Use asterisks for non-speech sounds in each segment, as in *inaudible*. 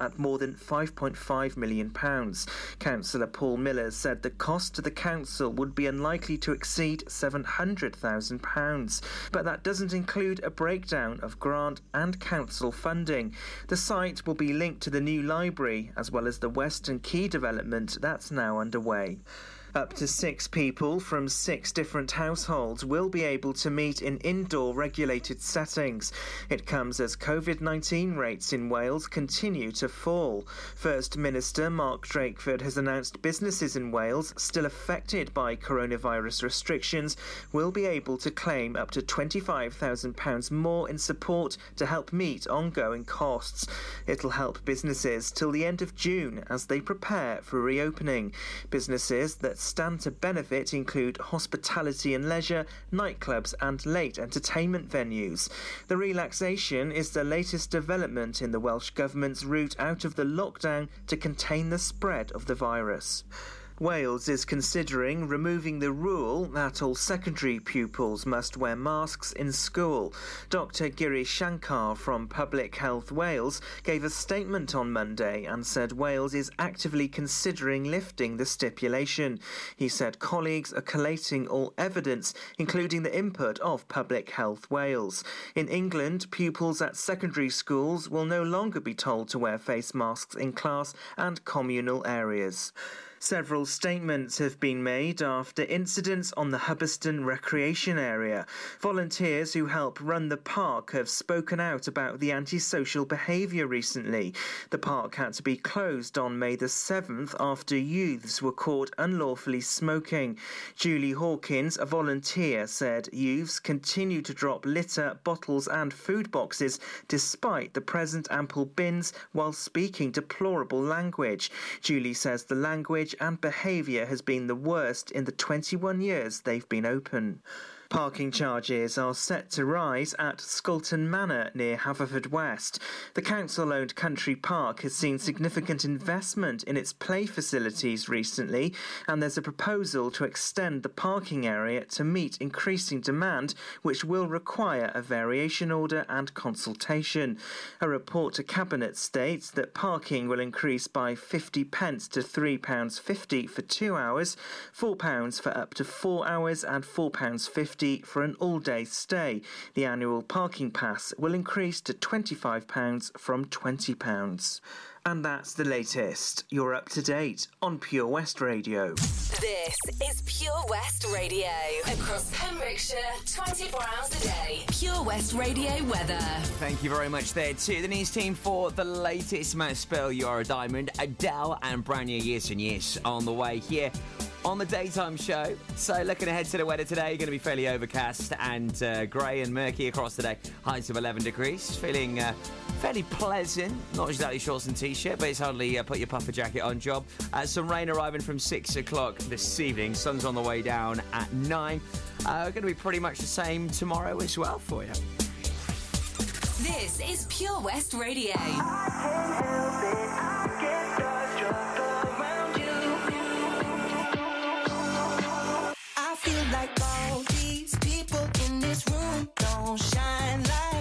at more than £5.5 million. Councillor Paul Miller said the cost to the council would be unlikely to exceed £700,000, but that doesn't include a breakdown of grant and council funding. The site will be linked to the new library as well as the Western Quay development that's now underway. Up to six people from six different households will be able to meet in indoor regulated settings. It comes as COVID 19 rates in Wales continue to fall. First Minister Mark Drakeford has announced businesses in Wales still affected by coronavirus restrictions will be able to claim up to £25,000 more in support to help meet ongoing costs. It'll help businesses till the end of June as they prepare for reopening. Businesses that stand to benefit include hospitality and leisure, nightclubs, and late entertainment venues. The relaxation is the latest development in the Welsh Government's route out of the lockdown to contain the spread of the virus. Wales is considering removing the rule that all secondary pupils must wear masks in school. Dr. Giri Shankar from Public Health Wales gave a statement on Monday and said Wales is actively considering lifting the stipulation. He said colleagues are collating all evidence, including the input of Public Health Wales. In England, pupils at secondary schools will no longer be told to wear face masks in class and communal areas. Several statements have been made after incidents on the Hubberston recreation area. Volunteers who help run the park have spoken out about the antisocial behaviour recently. The park had to be closed on May the 7th after youths were caught unlawfully smoking. Julie Hawkins, a volunteer, said youths continue to drop litter, bottles, and food boxes despite the present ample bins while speaking deplorable language. Julie says the language and behaviour has been the worst in the 21 years they've been open. Parking charges are set to rise at Scolton Manor near Haverfordwest. The council owned country park has seen significant investment in its play facilities recently, and there's a proposal to extend the parking area to meet increasing demand, which will require a variation order and consultation. A report to Cabinet states that parking will increase by 50 pence to £3.50 for two hours, £4 for up to four hours, and £4.50 for an all day stay. The annual parking pass will increase to £25 from £20. And that's the latest. You're up to date on Pure West Radio. This is Pure West Radio. Across Pembrokeshire, 24 hours a day. Pure West Radio weather. Thank you very much there to the news team for the latest Matt Spell. You are a diamond. Adele and brand new Years and Years on the way here on the daytime show. So, looking ahead to the weather today, going to be fairly overcast and uh, grey and murky across the day. Highs of 11 degrees. Feeling uh, fairly pleasant. Not exactly shorts and t-shirt, but it's hardly uh, put your puffer jacket on job. Uh, some rain arriving from 6 o'clock this evening. Sun's on the way down at 9. Uh, going to be pretty much the same tomorrow as well for you. This is Pure West Radio. Feel like all these people in this room don't shine like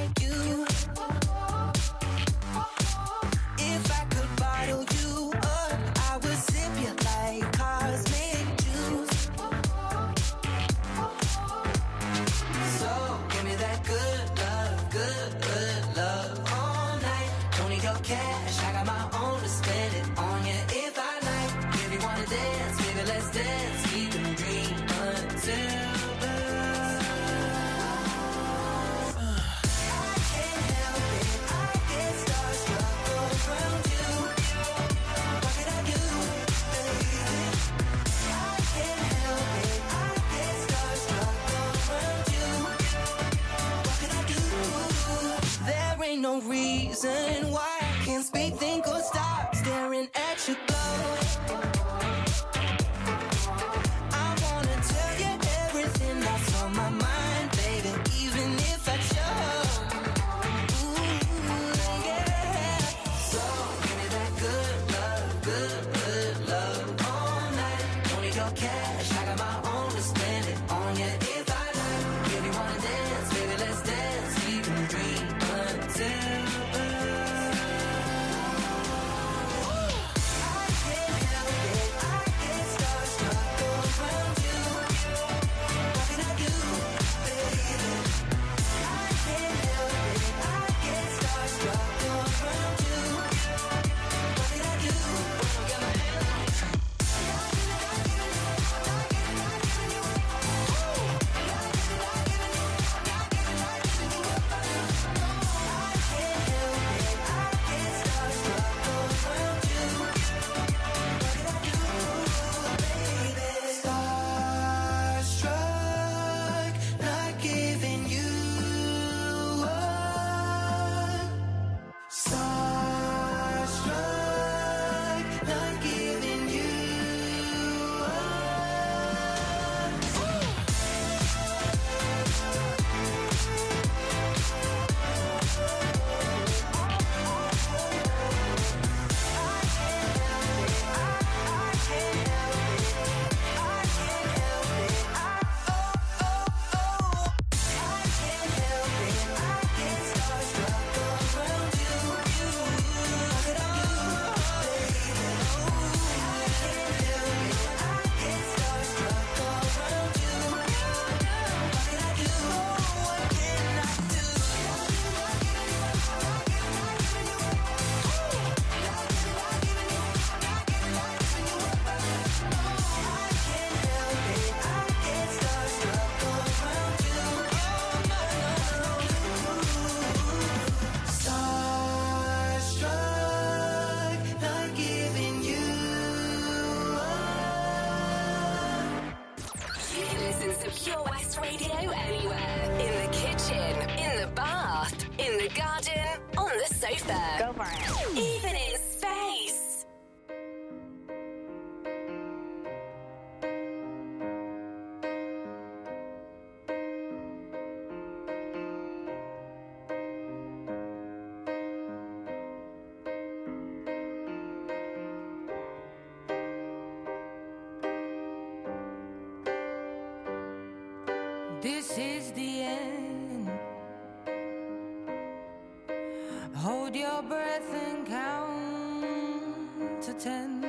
to ten.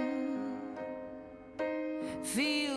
Feel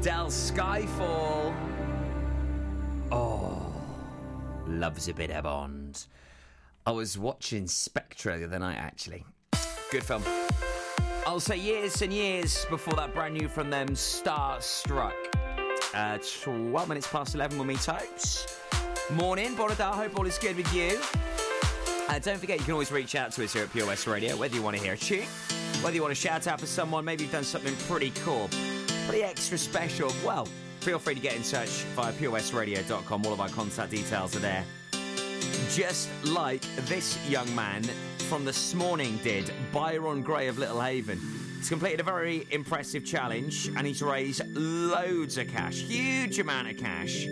Adele Skyfall. Oh, loves a bit of Bond. I was watching Spectre the other night, actually. Good film. I'll say years and years before that brand new from them, Starstruck. Uh, 12 minutes past 11 with me, Topes. Morning, Bonadar. Hope all is good with you. Uh, don't forget, you can always reach out to us here at Pure West Radio, whether you want to hear a tune, whether you want to shout out for someone, maybe you've done something pretty cool, pretty extra special. Well, feel free to get in touch via purewestradio.com. All of our contact details are there. Just like this young man from this morning did, Byron Gray of Little Haven. He's completed a very impressive challenge and he's raised loads of cash, huge amount of cash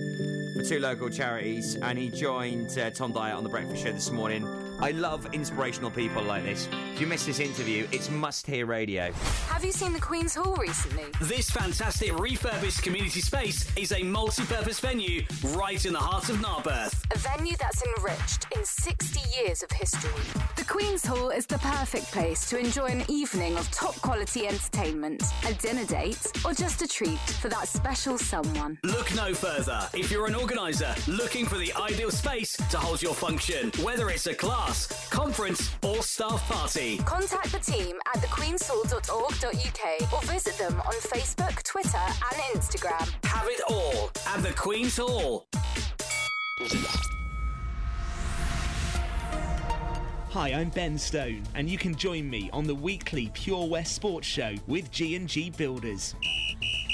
for two local charities. And he joined uh, Tom Dyer on the breakfast show this morning I love inspirational people like this. If you miss this interview, it's must hear radio. Have you seen the Queen's Hall recently? This fantastic refurbished community space is a multi-purpose venue right in the heart of Narberth. A venue that's enriched in 60 years of history. The Queen's Hall is the perfect place to enjoy an evening of top quality entertainment, a dinner date, or just a treat for that special someone. Look no further if you're an organiser looking for the ideal space to hold your function, whether it's a class, conference, or staff party. Contact the team at thequeenshall.org.uk or visit them on Facebook, Twitter, and Instagram. Have it all at the Queen's Hall. Hi, I'm Ben Stone, and you can join me on the weekly Pure West Sports Show with G&G Builders.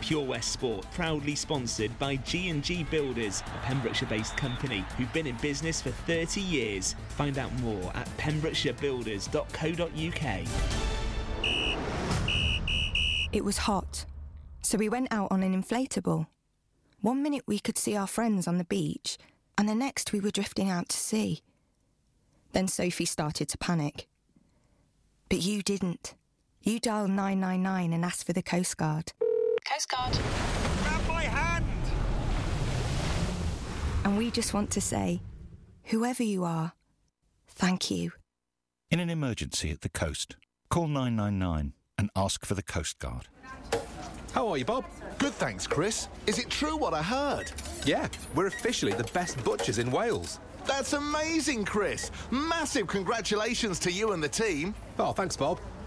Pure West Sport, proudly sponsored by G&G Builders, a Pembrokeshire-based company who've been in business for 30 years. Find out more at pembrokeshirebuilders.co.uk. It was hot, so we went out on an inflatable. One minute we could see our friends on the beach, and the next we were drifting out to sea. Then Sophie started to panic. But you didn't. You dialed 999 and asked for the Coast Guard. Coast Guard. Grab my hand! And we just want to say, whoever you are, thank you. In an emergency at the coast, call 999 and ask for the Coast Guard. How are you, Bob? Good, thanks, Chris. Is it true what I heard? Yeah, we're officially the best butchers in Wales. That's amazing, Chris. Massive congratulations to you and the team. Oh, thanks, Bob.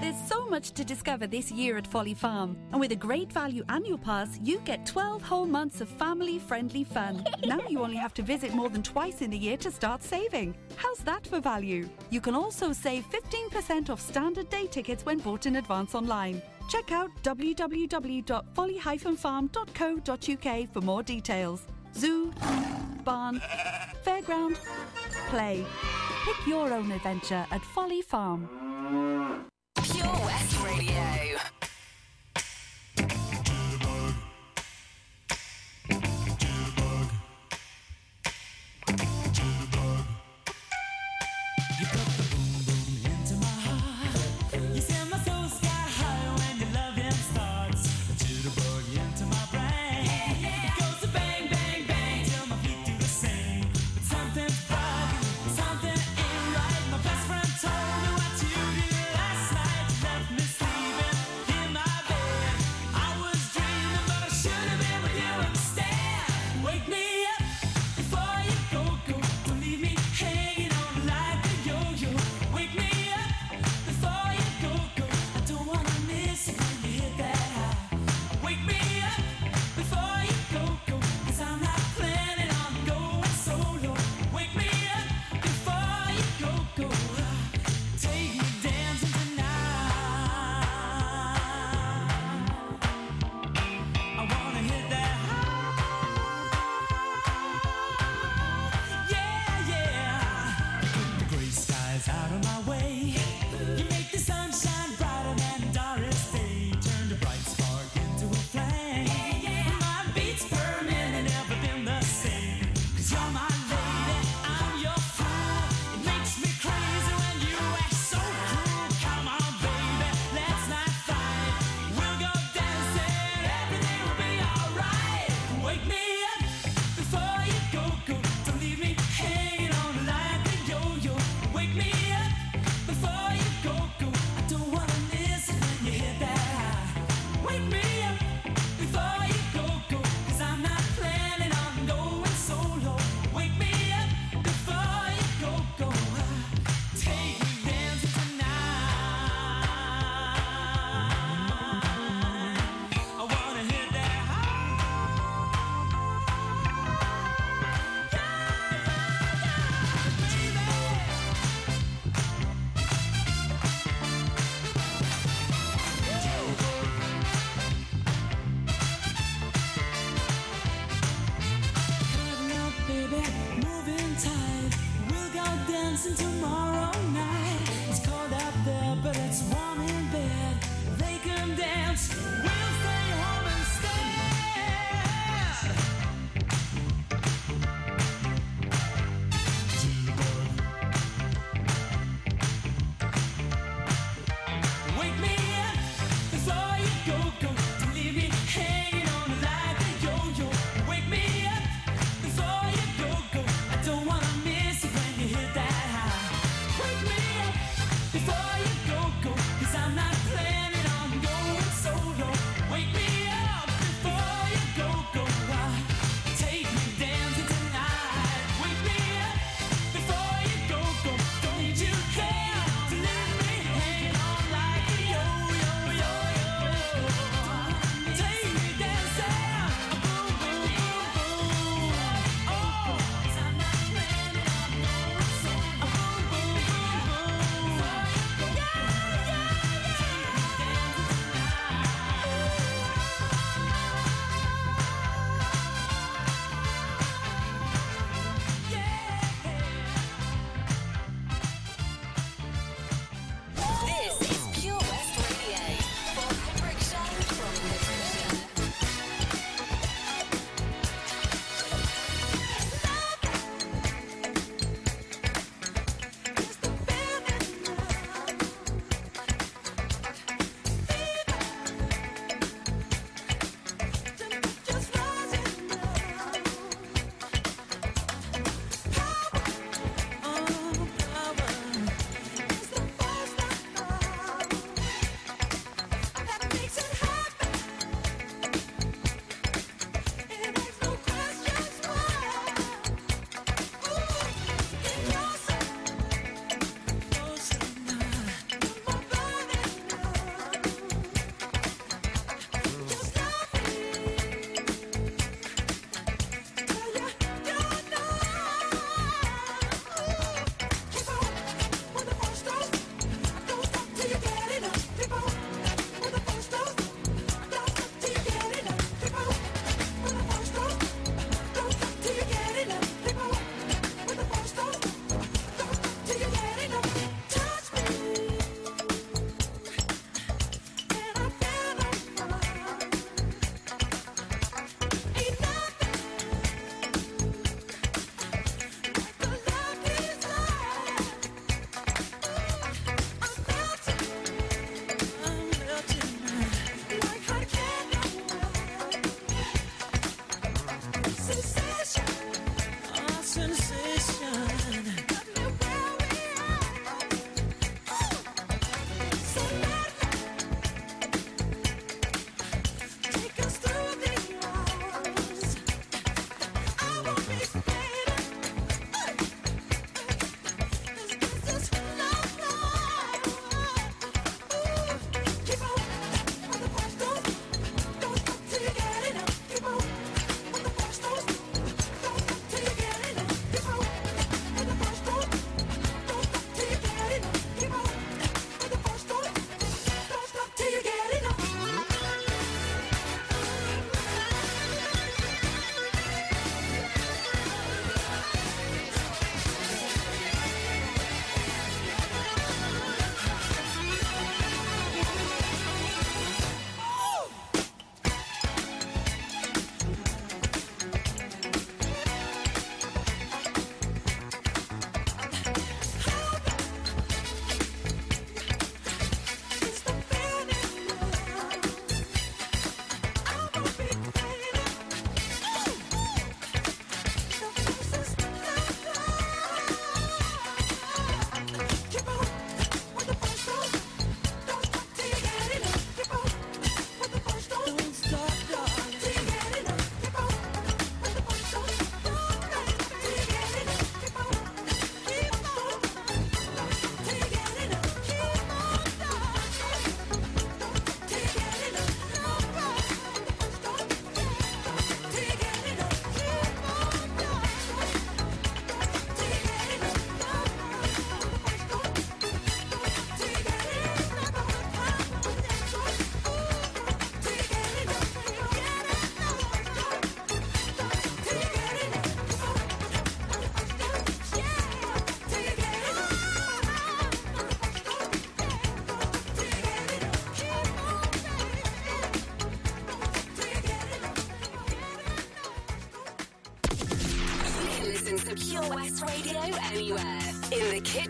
There's so much to discover this year at Folly Farm. And with a great value annual pass, you get 12 whole months of family friendly fun. *laughs* now you only have to visit more than twice in the year to start saving. How's that for value? You can also save 15% off standard day tickets when bought in advance online. Check out www.folly-farm.co.uk for more details. Zoo, barn, fairground, play. Pick your own adventure at Folly Farm.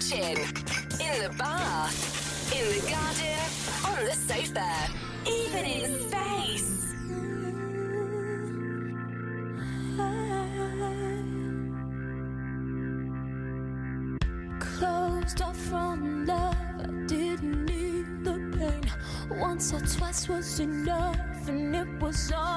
Kitchen, in the bath, in the garden, on the sofa, even in space. Closed off from love, I didn't need the pain. Once or twice was enough, and it was all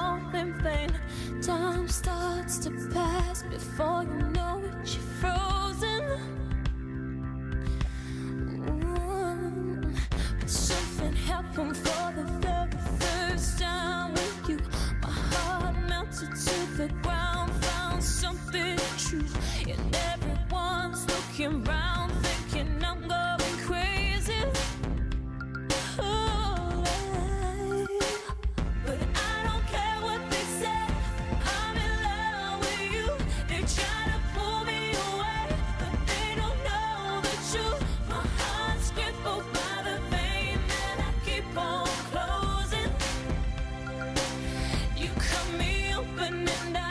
open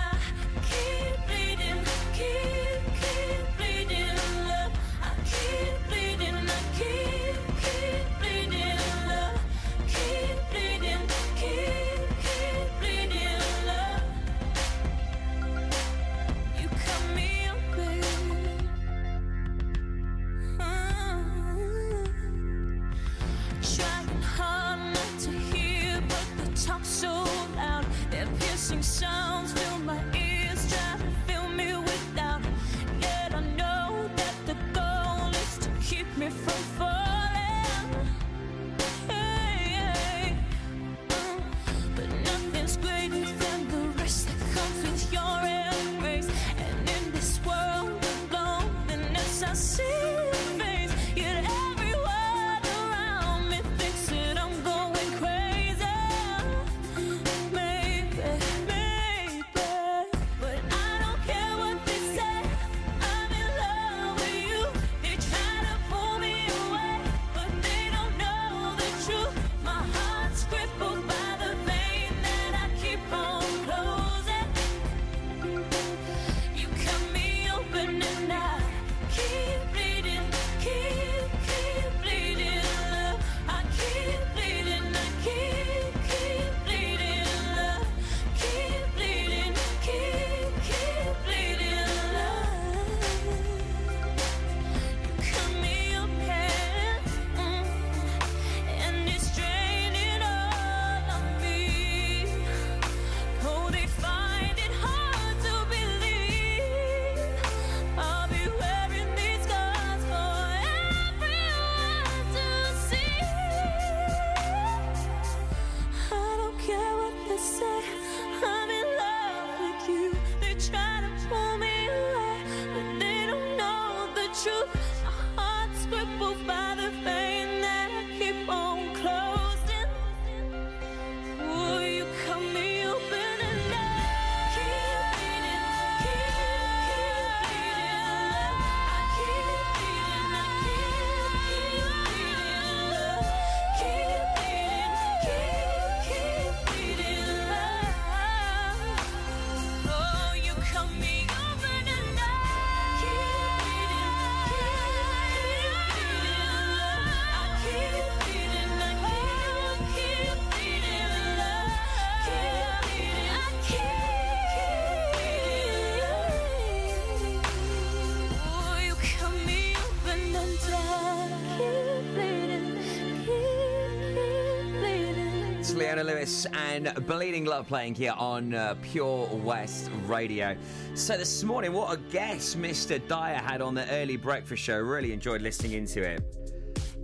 And Bleeding Love playing here on uh, Pure West Radio. So this morning, what a guest Mr. Dyer had on the early breakfast show. Really enjoyed listening into it.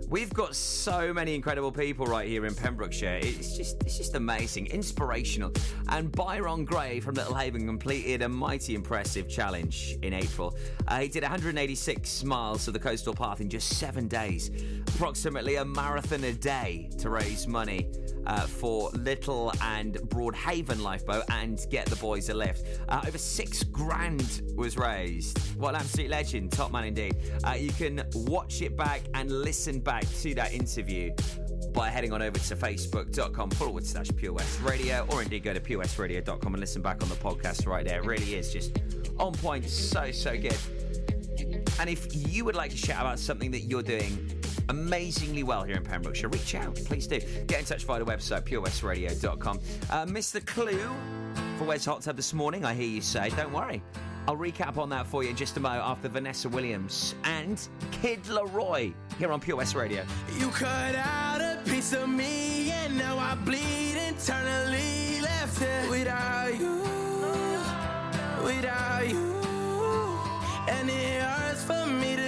We've got so many incredible people right here in Pembrokeshire. It's just it's just amazing, inspirational. And Byron Gray from Little Haven completed a mighty impressive challenge in April. Uh, he did 186 miles of the coastal path in just seven days, approximately a marathon a day to raise money uh, for Little and Broadhaven Lifeboat and Get the Boys a Lift. Uh, over six grand was raised. What an absolute legend, top man indeed. Uh, you can watch it back and listen back to that interview by heading on over to facebook.com forward slash Pure West Radio or indeed go to purewestradio.com and listen back on the podcast right there. It really is just on point, so, so good. And if you would like to shout about something that you're doing amazingly well here in Pembrokeshire. Reach out, please do. Get in touch via the website, purewestradio.com. Uh, missed the clue for Wes Hot Tub this morning, I hear you say. Don't worry. I'll recap on that for you in just a moment after Vanessa Williams and Kid LAROI here on Pure West Radio. You cut out a piece of me and now I bleed internally left it without you, without you. And it hurts for me to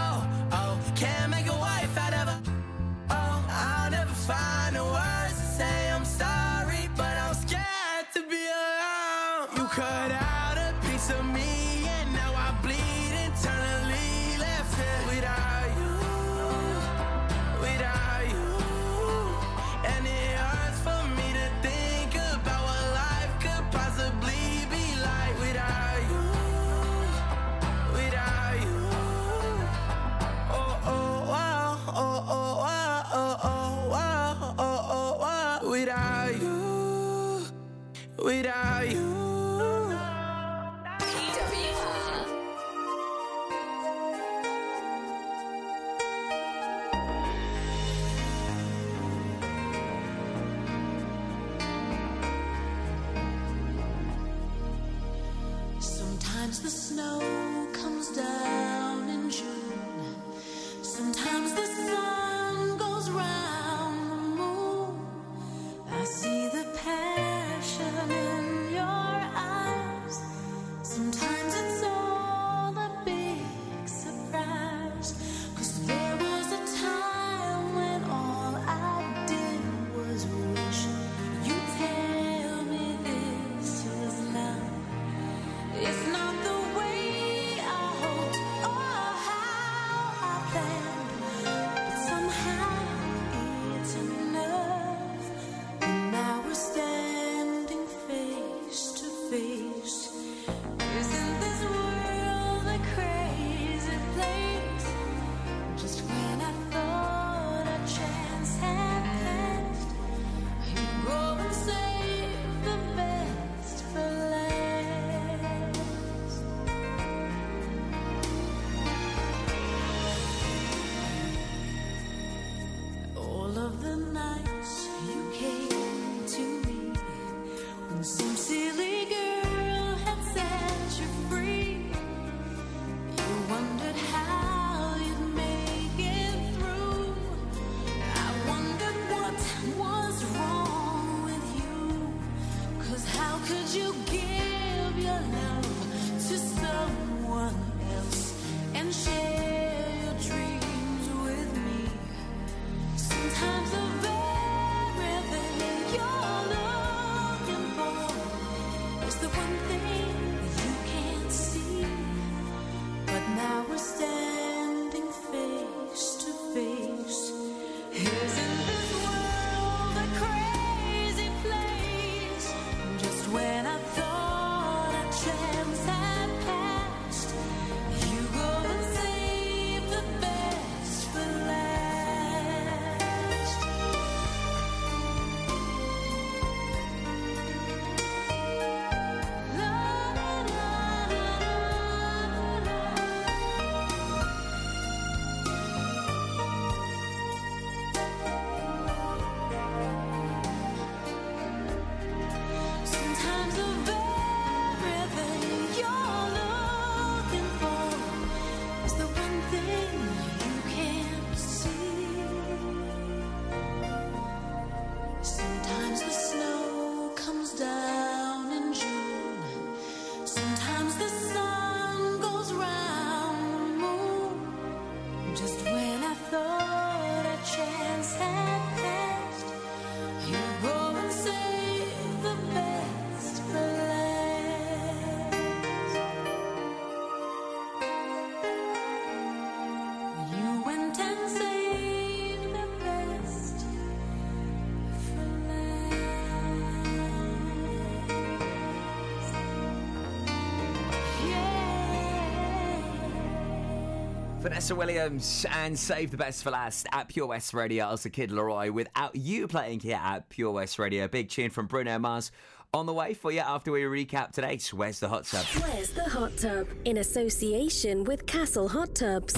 Vanessa Williams and Save the Best for Last at Pure West Radio. I was the Kid LAROI without you playing here at Pure West Radio. Big tune from Bruno Mars on the way for you after we recap today's Where's the Hot Tub? Where's the Hot Tub? In association with Castle Hot Tubs,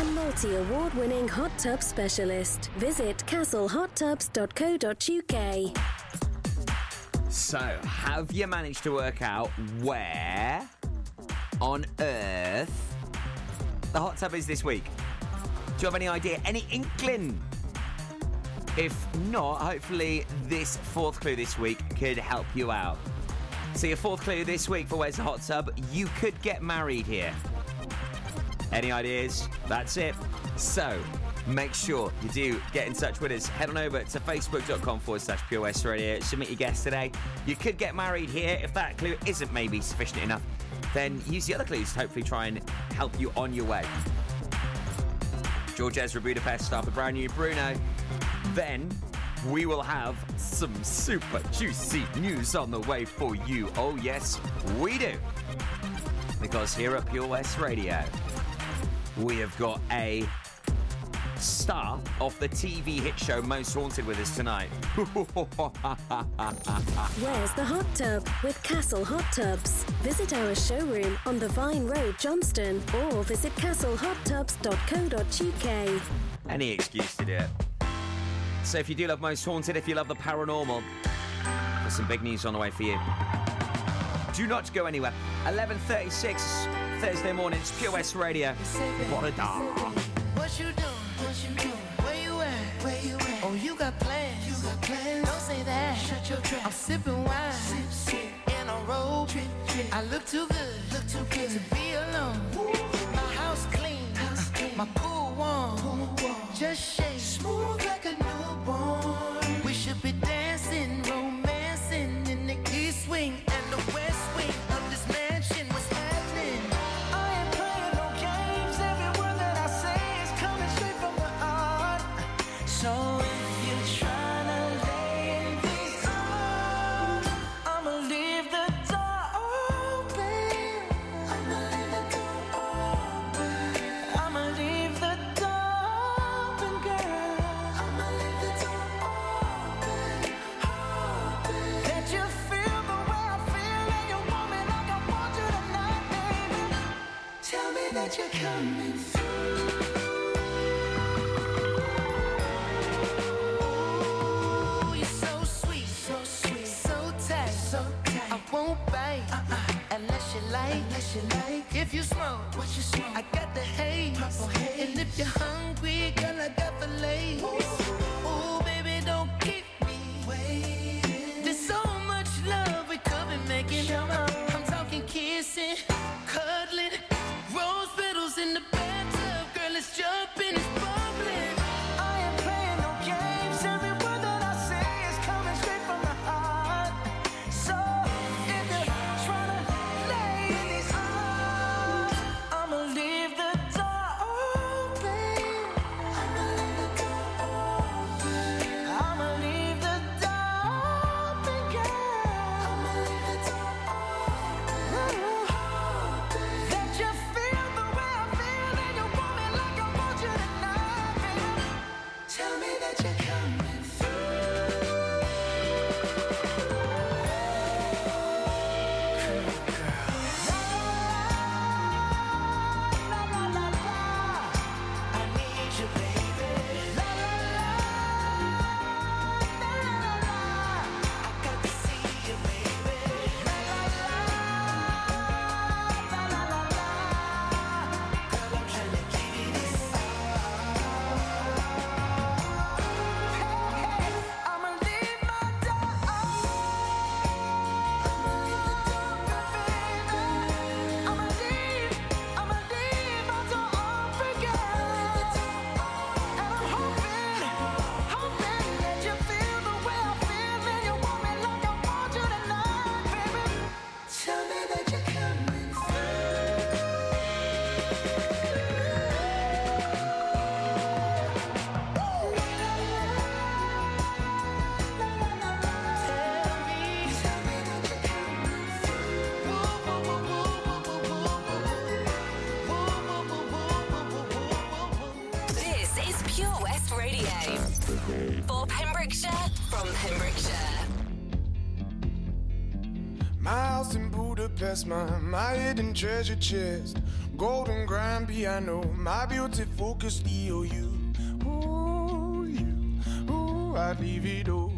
a multi award winning hot tub specialist. Visit castlehottubs.co.uk. So, have you managed to work out where on earth the hot tub is this week? Do you have any idea? Any inkling? If not, hopefully this fourth clue this week could help you out. So your fourth clue this week for Where's the Hot Tub? You could get married here. Any ideas? That's it. So make sure you do get in touch with us. Head on over to facebook.com forward slash Pure Radio. Submit your guess today. You could get married here. If that clue isn't maybe sufficient enough, then use the other clues to hopefully try and help you on your way. George Ezra Budapest with brand new Bruno. Then we will have some super juicy news on the way for you. Oh, yes, we do. Because here at Pure West Radio, we have got a star of the TV hit show Most Haunted with us tonight. *laughs* Where's the Hot Tub? With Castle Hot Tubs. Visit our showroom on the Vine Road, Johnston, or visit castlehottubs.co.uk. Any excuse to do it. So if you do love Most Haunted, if you love the paranormal, there's some big news on the way for you. Do not go anywhere. 11.36 Thursday morning, it's Pure West Radio. What a da. What you doing? You got plans. You got plans. Don't say that. Shut your trap. I'm sipping wine. Sip, sip. In a robe. Drip, drip. I look too good. Look too good to be alone. My house clean. House clean. My pool warm. Pool warm. Just shake. Smooth like a newborn. If you smoke, what you smoke? I got My, my hidden treasure chest. Golden grand piano, my beauty focus EOU. Ooh, you, ooh, I'd leave it all.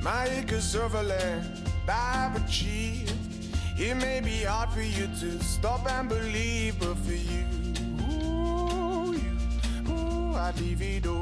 My acres of land I've achieved. It may be hard for you to stop and believe, but for you, ooh, you, ooh, I'd leave it all.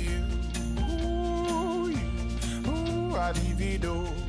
ooh,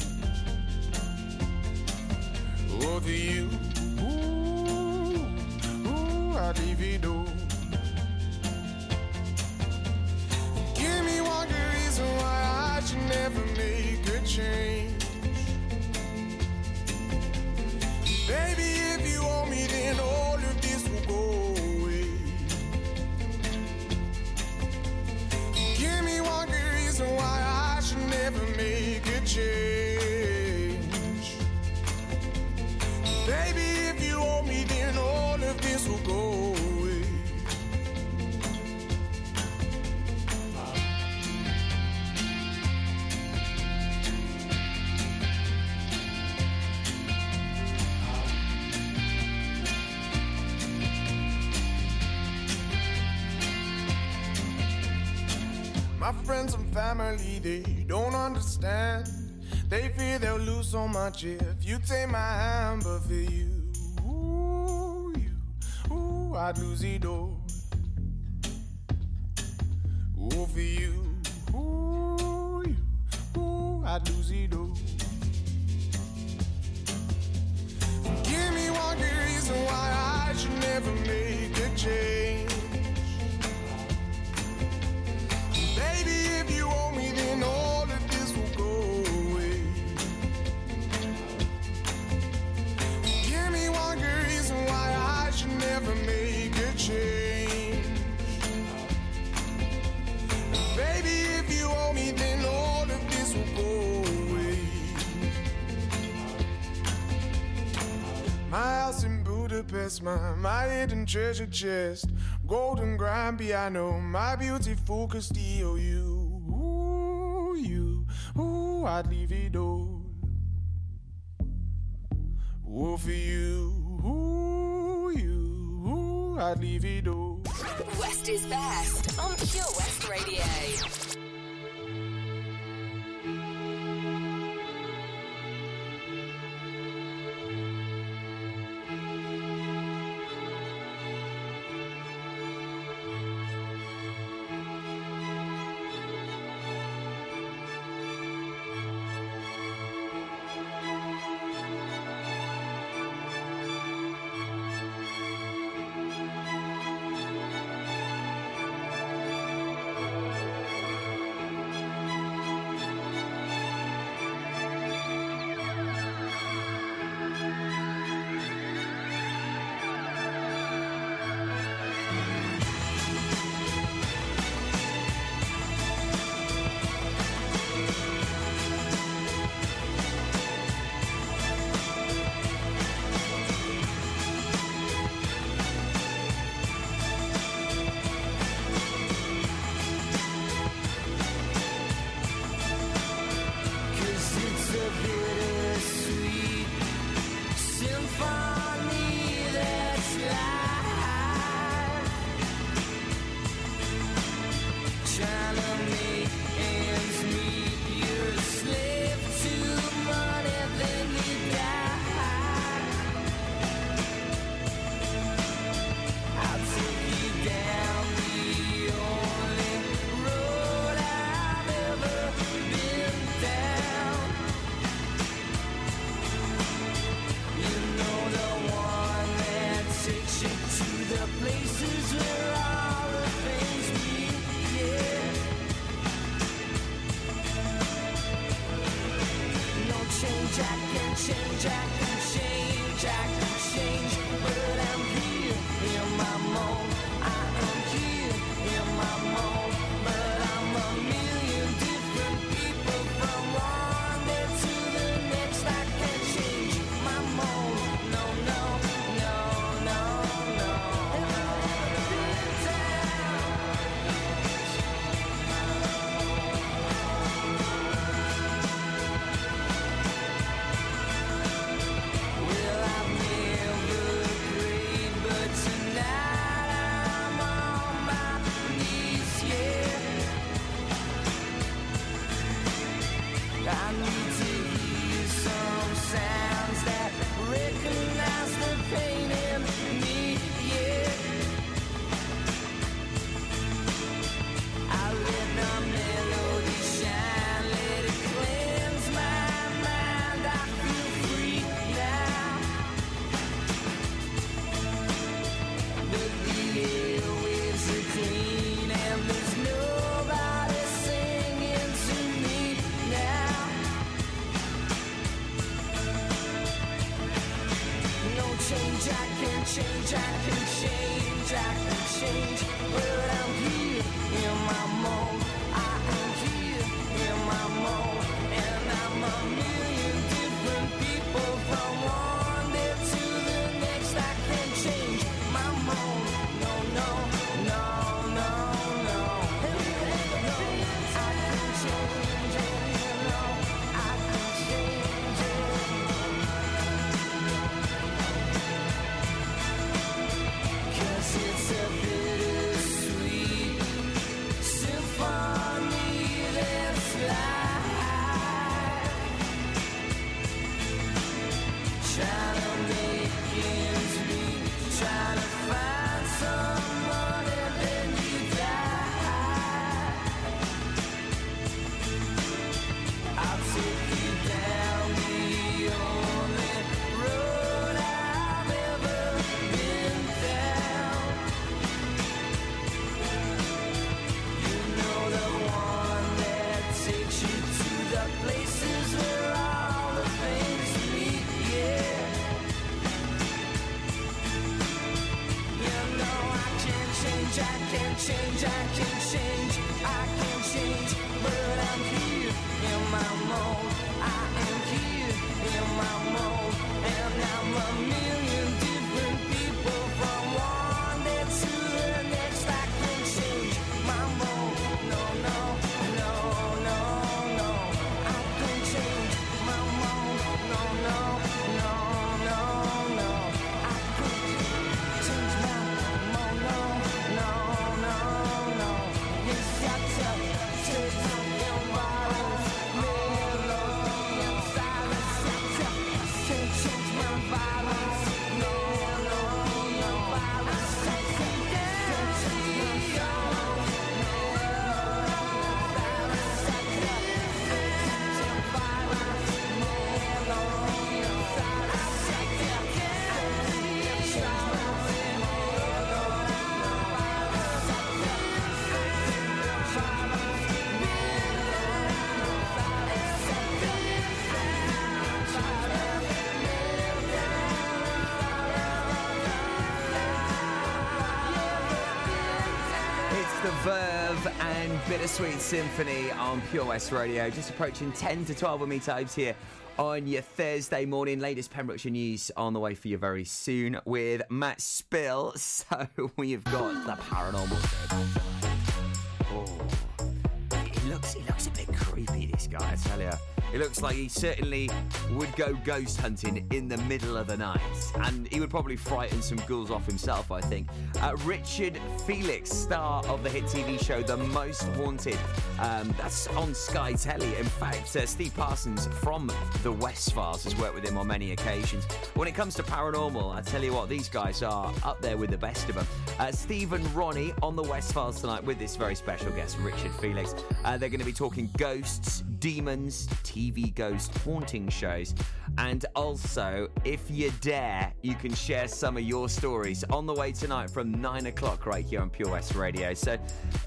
family, they don't understand. They fear they'll lose so much if you take my hand, but for you, ooh, you, ooh, I'd lose it all. Treasure chest. Golden grand piano, oh, my beautiful focus steal you. Ooh, you, ooh, I'd leave it all. Ooh, for you, ooh, you, ooh, I'd leave it all. Bittersweet Symphony on Pure West Radio. Just approaching 10 to 12 of me types here on your Thursday morning. Latest Pembrokeshire news on the way for you very soon with Matt Spill. *laughs* So we've got the paranormal. Oh, he looks, he looks a bit creepy, this guy, I tell you. It looks like he certainly would go ghost hunting in the middle of the night. And he would probably frighten some ghouls off himself, I think. Uh, Richard Felix, star of the hit TV show The Most Haunted. Um, that's on Sky Telly. In fact, uh, Steve Parsons from The West Files has worked with him on many occasions. When it comes to paranormal, I tell you what, these guys are up there with the best of them. Uh, Steve and Ronnie on The West Files tonight with this very special guest, Richard Felix. Uh, they're going to be talking ghosts, demons, TV TV Ghost haunting shows. And also, if you dare, you can share some of your stories on the way tonight from 9 o'clock right here on Pure West Radio. So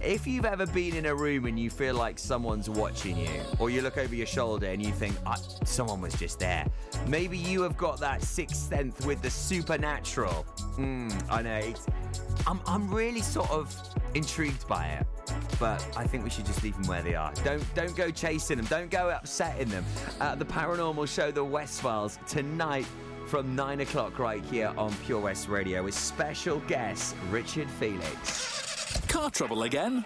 if you've ever been in a room and you feel like someone's watching you, or you look over your shoulder and you think, "Ah, someone was just there, maybe you have got that sixth sense with the supernatural. Hmm, I know. I'm, I'm really sort of intrigued by it. But I think we should just leave them where they are. Don't don't go chasing them. Don't go upsetting them. Uh, the paranormal show, The West Files, tonight from nine o'clock right here on Pure West Radio with special guest Richard Felix. Car trouble again?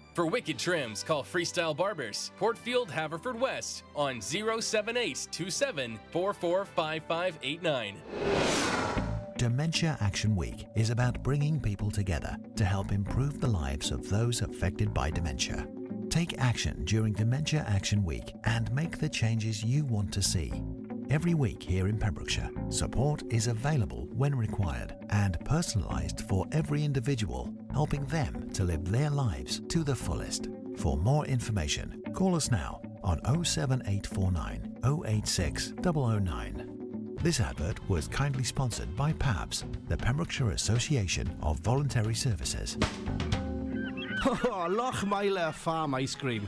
For wicked trims, call Freestyle Barbers, Portfield, Haverfordwest, on 07827 445589. Dementia Action Week is about bringing people together to help improve the lives of those affected by dementia. Take action during Dementia Action Week and make the changes you want to see. Every week here in Pembrokeshire, support is available when required and personalised for every individual, helping them to live their lives to the fullest. For more information, call us now on 07849 086 009. This advert was kindly sponsored by PAVS, the Pembrokeshire Association of Voluntary Services. *laughs* Oh, Lochmeyler Farm Ice Cream.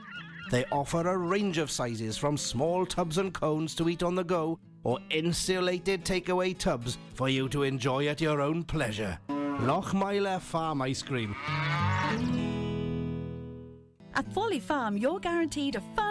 They offer a range of sizes from small tubs and cones to eat on the go or insulated takeaway tubs for you to enjoy at your own pleasure. Lochmeyler Farm Ice Cream. At Folly Farm, you're guaranteed a fun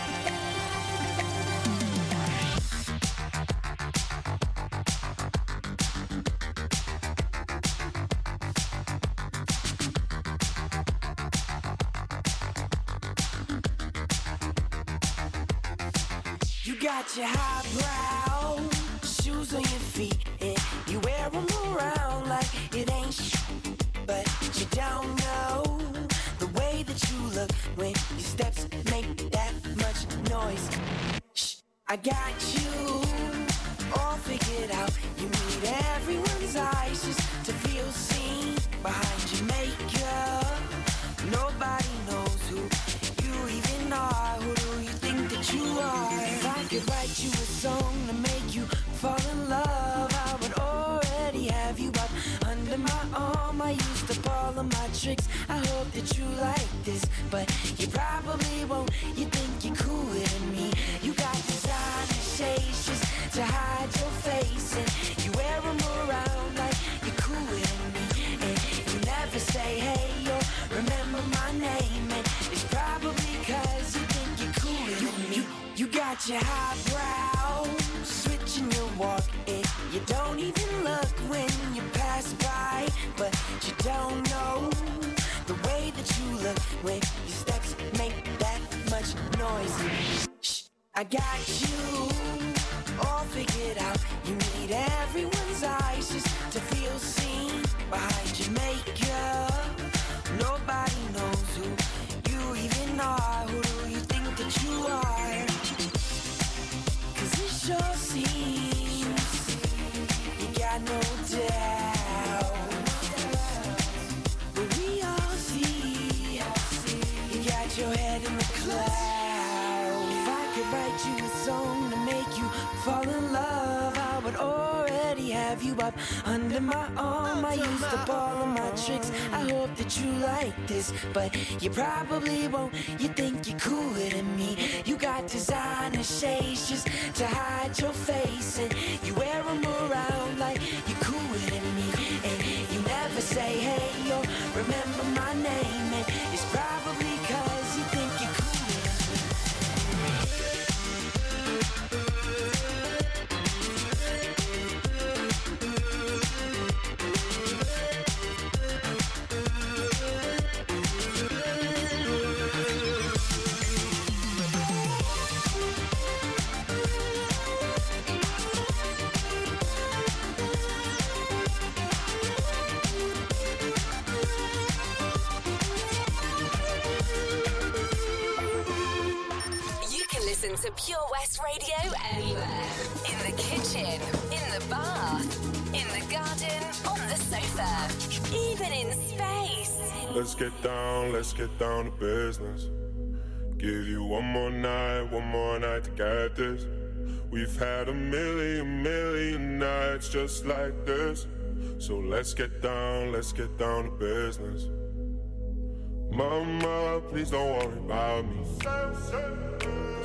Got your highbrow shoes on your feet, and you wear them around like it ain't sh- But you don't know the way that you look when your steps make that much noise. Shh, I got you all figured out. You need everyone's eyes just to feel seen behind tricks. I hope that you like this, but you probably won't. You think you're cooler than me. You got designer shades just to hide your face, and you wear 'em around like you're cooler than me. And you never say hey or remember my name, and it's probably 'cause you think you're cooler than me. You, you got your highbrow, switching your walk. It, you don't even look when you pass by, but you don't know that you look when your steps make that much noise. Shh, I got you all figured out. You need everyone's eyes just to feel seen behind have you up under my arm. I used up all of my tricks. I hope that you like this, but you probably won't. You think you're cooler than me. You got designer shades just to hide your face, and you wear 'em around like you're cooler than me. And you never say hey or to Pure West Radio anywhere. In the kitchen, in the bath, in the garden, on the sofa, even in space. Let's get down, let's get down to business. Give you one more night, one more night to get this. We've had a million, million nights just like this. So let's get down, let's get down to business. Mama, please don't worry about me.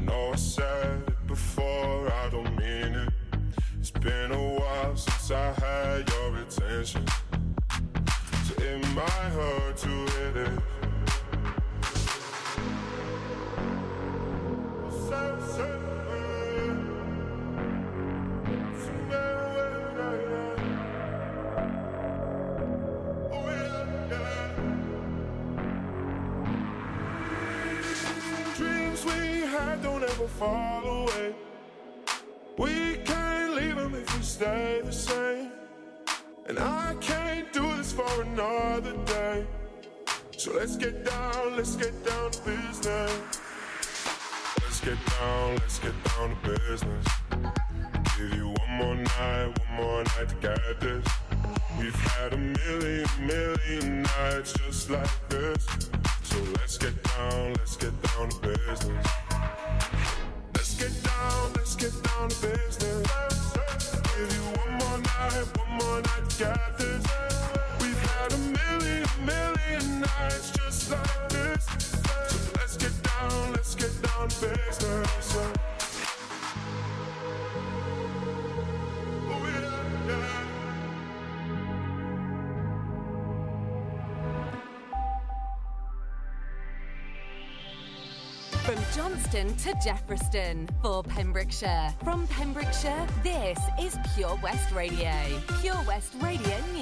I know I said it before, I don't mean it. It's been a while since I had your attention. It might hurt to hit it. Dreams we had don't ever fall get this. We've had a million, million nights just like For Pembrokeshire. From Pembrokeshire, this is Pure West Radio. Pure West Radio News.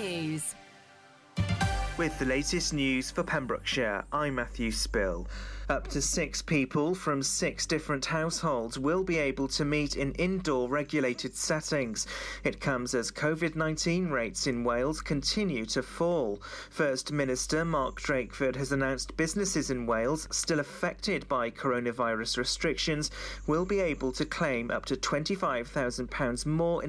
With the latest news for Pembrokeshire, I'm Matthew Spill. Up to six people from six different households will be able to meet in indoor regulated settings. It comes as COVID 19 rates in Wales continue to fall. First Minister Mark Drakeford has announced businesses in Wales still affected by coronavirus restrictions will be able to claim up to £25,000 more in